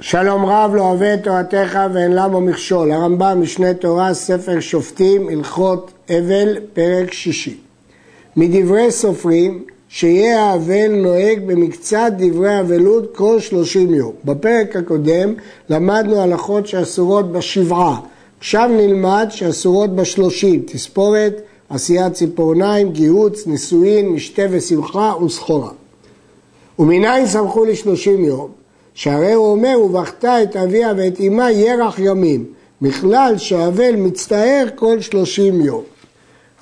שלום רב לא אוהב את תורתך ואין למה מכשול. הרמב"ם משנה תורה, ספר שופטים, הלכות אבל, פרק שישי. מדברי סופרים, שיהיה האבל נוהג במקצת דברי אבלות כל שלושים יום. בפרק הקודם למדנו הלכות שאסורות בשבעה. עכשיו נלמד שאסורות בשלושים, תספורת, עשיית ציפורניים, גיהוץ, נישואין, משתה ושמחה וסחורה. ומניין סמכו לשלושים יום? שהרי הוא אומר, ובכת את אביה ואת אמה ירח ימים, בכלל שהאבל מצטער כל שלושים יום.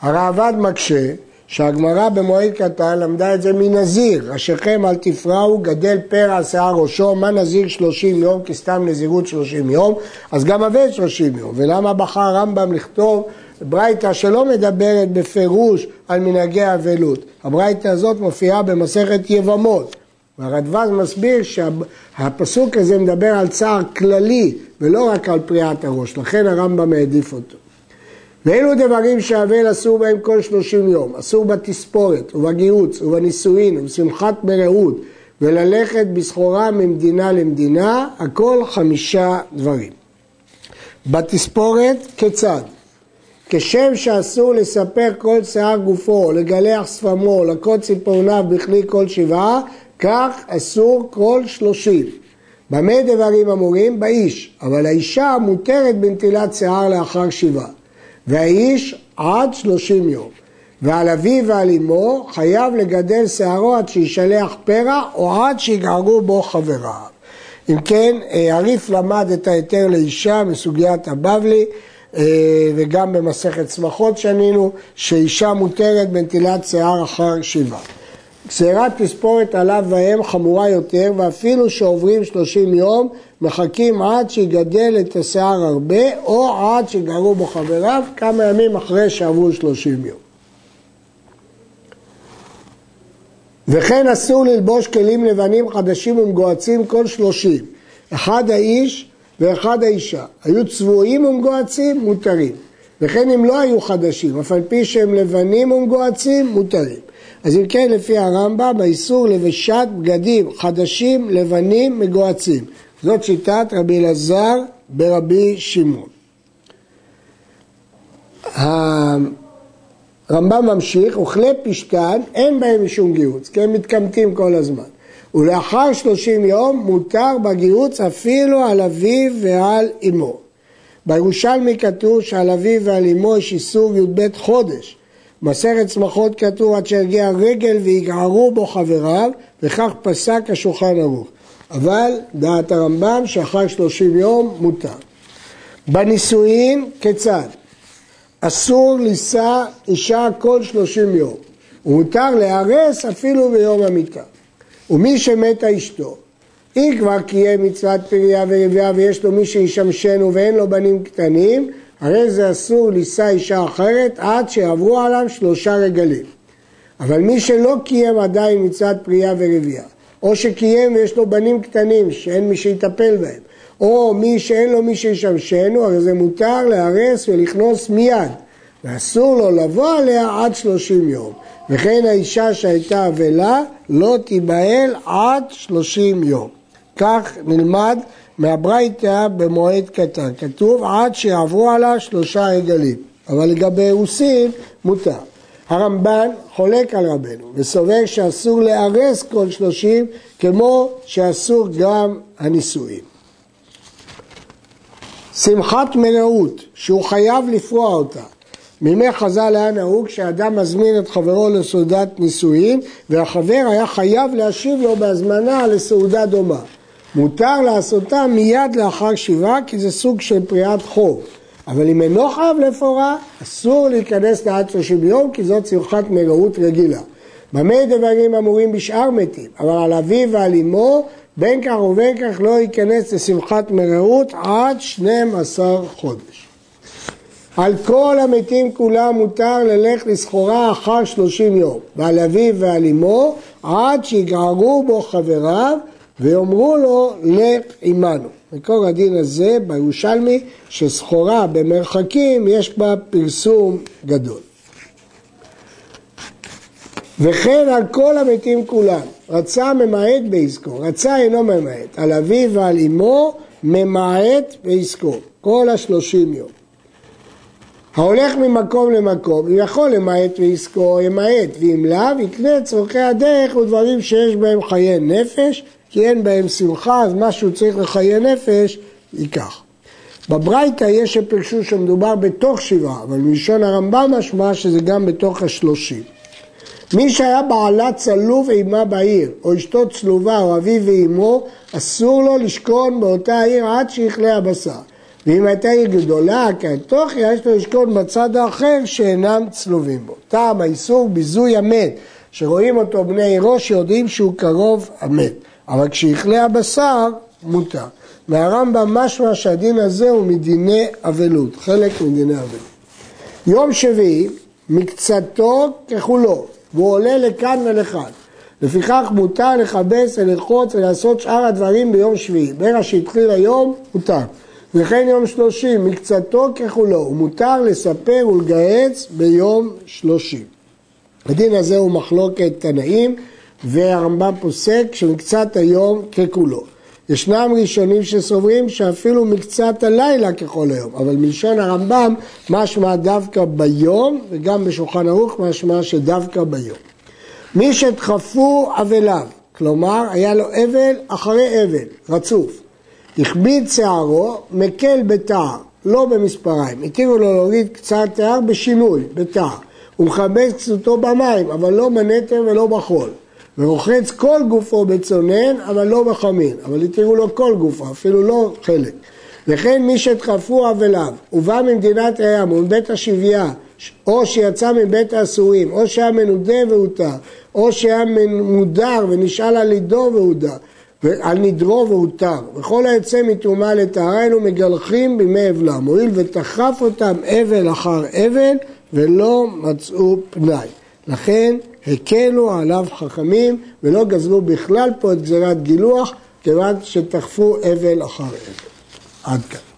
הראב"ד מקשה שהגמרא במועד קטן למדה את זה מנזיר, ראשיכם אל תפרעו, גדל פרע שיער ראשו, מה נזיר שלושים יום, כי סתם נזירות שלושים יום, אז גם אבל שלושים יום. ולמה בחר הרמב"ם לכתוב ברייתא שלא מדברת בפירוש על מנהגי אבלות? הברייתא הזאת מופיעה במסכת יבמות. והרדווז מסביר שהפסוק הזה מדבר על צער כללי ולא רק על פריעת הראש, לכן הרמב"ם העדיף אותו. ואלו דברים שהאבל אסור בהם כל שלושים יום, אסור בתספורת ובגיהוץ ובנישואין ובשמחת מרעות וללכת בסחורה ממדינה למדינה, הכל חמישה דברים. בתספורת כיצד? כשם שאסור לספר כל שיער גופו, לגלח שפמו, לקוד ציפורניו בכלי כל שבעה, כך אסור כל שלושים. במה דברים אמורים? באיש, אבל האישה מותרת בנטילת שיער לאחר שבעה. והאיש עד שלושים יום. ועל אביו ועל אמו חייב לגדל שערו עד שישלח פרע או עד שיגערו בו חבריו. אם כן, אה, הריף למד את ההיתר לאישה מסוגיית הבבלי אה, וגם במסכת צמחות שנינו, שאישה מותרת בנטילת שיער אחר שבעה. גזירת תספורת עליו והם חמורה יותר, ואפילו שעוברים שלושים יום, מחכים עד שיגדל את השיער הרבה, או עד שיגרו בו חבריו, כמה ימים אחרי שעברו שלושים יום. וכן אסור ללבוש כלים לבנים חדשים ומגועצים כל שלושים, אחד האיש ואחד האישה. היו צבועים ומגועצים, מותרים. וכן אם לא היו חדשים, אף על פי שהם לבנים ומגועצים, מותרים. אז אם כן, לפי הרמב"ם, האיסור לבשת בגדים חדשים, לבנים, מגועצים. זאת שיטת רבי אלעזר ברבי שמעון. הרמב"ם ממשיך, אוכלי פשתן, אין בהם משום גיהוץ, כי הם מתקמטים כל הזמן. ולאחר שלושים יום מותר בגיהוץ אפילו על אביו ועל אמו. בירושלמי כתוב שעל אביו ועל אמו יש איסור י"ב חודש, מסכת צמחות כתוב עד שיגיע רגל ויגערו בו חבריו, וכך פסק השולחן ערוך. אבל דעת הרמב"ם שאחר שלושים יום מותר. בנישואין כיצד? אסור לישא אישה כל שלושים יום, ומותר להרס אפילו ביום המיטה. ומי שמתה אשתו, אם כבר קיים מצוות פריה ורבייה ויש לו מי שישמשנו ואין לו בנים קטנים, הרי זה אסור לישא אישה אחרת עד שיעברו עליו שלושה רגלים. אבל מי שלא קיים עדיין מצוות פרייה ורבייה, או שקיים ויש לו בנים קטנים שאין מי שיטפל בהם, או מי שאין לו מי שישמשנו, הרי זה מותר להרס ולכנוס מיד, ואסור לו לבוא עליה עד שלושים יום. וכן האישה שהייתה אבלה לא תיבהל עד שלושים יום. כך נלמד מהברייתא במועד קטן. כתוב עד שיעברו עליו שלושה עגלים, אבל לגבי אירוסין מותר. הרמב"ן חולק על רבנו וסובר שאסור לארס כל שלושים כמו שאסור גם הנישואים. שמחת מלאות שהוא חייב לפרוע אותה מימי חז"ל היה נהוג שאדם מזמין את חברו לסעודת נישואין והחבר היה חייב להשיב לו בהזמנה לסעודה דומה. מותר לעשותה מיד לאחר שבעה כי זה סוג של פריעת חוב. אבל אם אינו חייב לפורה, אסור להיכנס לעד שלושים יום כי זאת שמחת מרעות רגילה. במה דברים אמורים בשאר מתים? אבל על אביו ועל אמו בין כך ובין כך לא ייכנס לשמחת מרעות עד 12 חודש. על כל המתים כולם מותר ללך לסחורה אחר שלושים יום, ועל אביו ועל אמו עד שיגערו בו חבריו ויאמרו לו לך עמנו. מקור הדין הזה בירושלמי שסחורה במרחקים יש בה פרסום גדול. וכן על כל המתים כולם, רצה ממעט בעסקו, רצה אינו ממעט, על אביו ועל אמו ממעט בעסקו, כל השלושים יום. ההולך ממקום למקום, אם יכול למעט בעסקו, ימעט, ואם לאו, יקנה צורכי הדרך ודברים שיש בהם חיי נפש, כי אין בהם שמחה, אז מה שהוא צריך לחיי נפש, ייקח. בברייתא יש שפרשו שמדובר בתוך שבעה, אבל מלשון הרמב"ם משמע שזה גם בתוך השלושים. מי שהיה בעלה צלוב עימה בעיר, או אשתו צלובה, או אביו ואימו, אסור לו לשכון באותה עיר עד שיכלה הבשר. ואם הייתה עיר גדולה, כאנטוכיה, יש לו לשכון בצד האחר שאינם צלובים בו. טעם האיסור ביזוי המת, שרואים אותו בני עירו שיודעים שהוא קרוב המת. אבל כשיכלה הבשר, מותר. מהרמב"ם משמע שהדין הזה הוא מדיני אבלות, חלק מדיני אבלות. יום שביעי, מקצתו ככולו, והוא עולה לכאן ולכאן. לפיכך מותר לכבס ולרחוץ ולעשות שאר הדברים ביום שביעי. ברגע שהתחיל היום, מותר. וכן יום שלושים, מקצתו ככולו, ומותר לספר ולגהץ ביום שלושים. הדין הזה הוא מחלוקת תנאים, והרמב"ם פוסק שמקצת היום ככולו. ישנם ראשונים שסוברים שאפילו מקצת הלילה ככל היום, אבל מלשון הרמב"ם משמע דווקא ביום, וגם בשולחן ערוך משמע שדווקא ביום. מי שדחפו אבליו, כלומר היה לו אבל אחרי אבל, רצוף, הכביד שערו, מקל בתער, לא במספריים, התירו לו להוריד קצת תער בשינוי, בתער, הוא מכבד קצותו במים, אבל לא בנטר ולא בחול. ורוחץ כל גופו בצונן, אבל לא בחמין, אבל התירו לו כל גופו, אפילו לא חלק. וכן מי שדחפו אבליו, ובא ממדינת הים ומבית השבייה, או שיצא מבית האסורים, או שהיה מנודה והותר, או שהיה מודר ונשאל על לידו והודר, על נדרו והותר, וכל היוצא מטומאה לטהרה היינו מגלחים בימי אבלם, הואיל ותחף אותם אבל אחר אבל ולא מצאו פנאי. לכן הקלו עליו חכמים ולא גזרו בכלל פה את גזירת גילוח כיוון שתחפו אבל אחר אבל. עד כאן.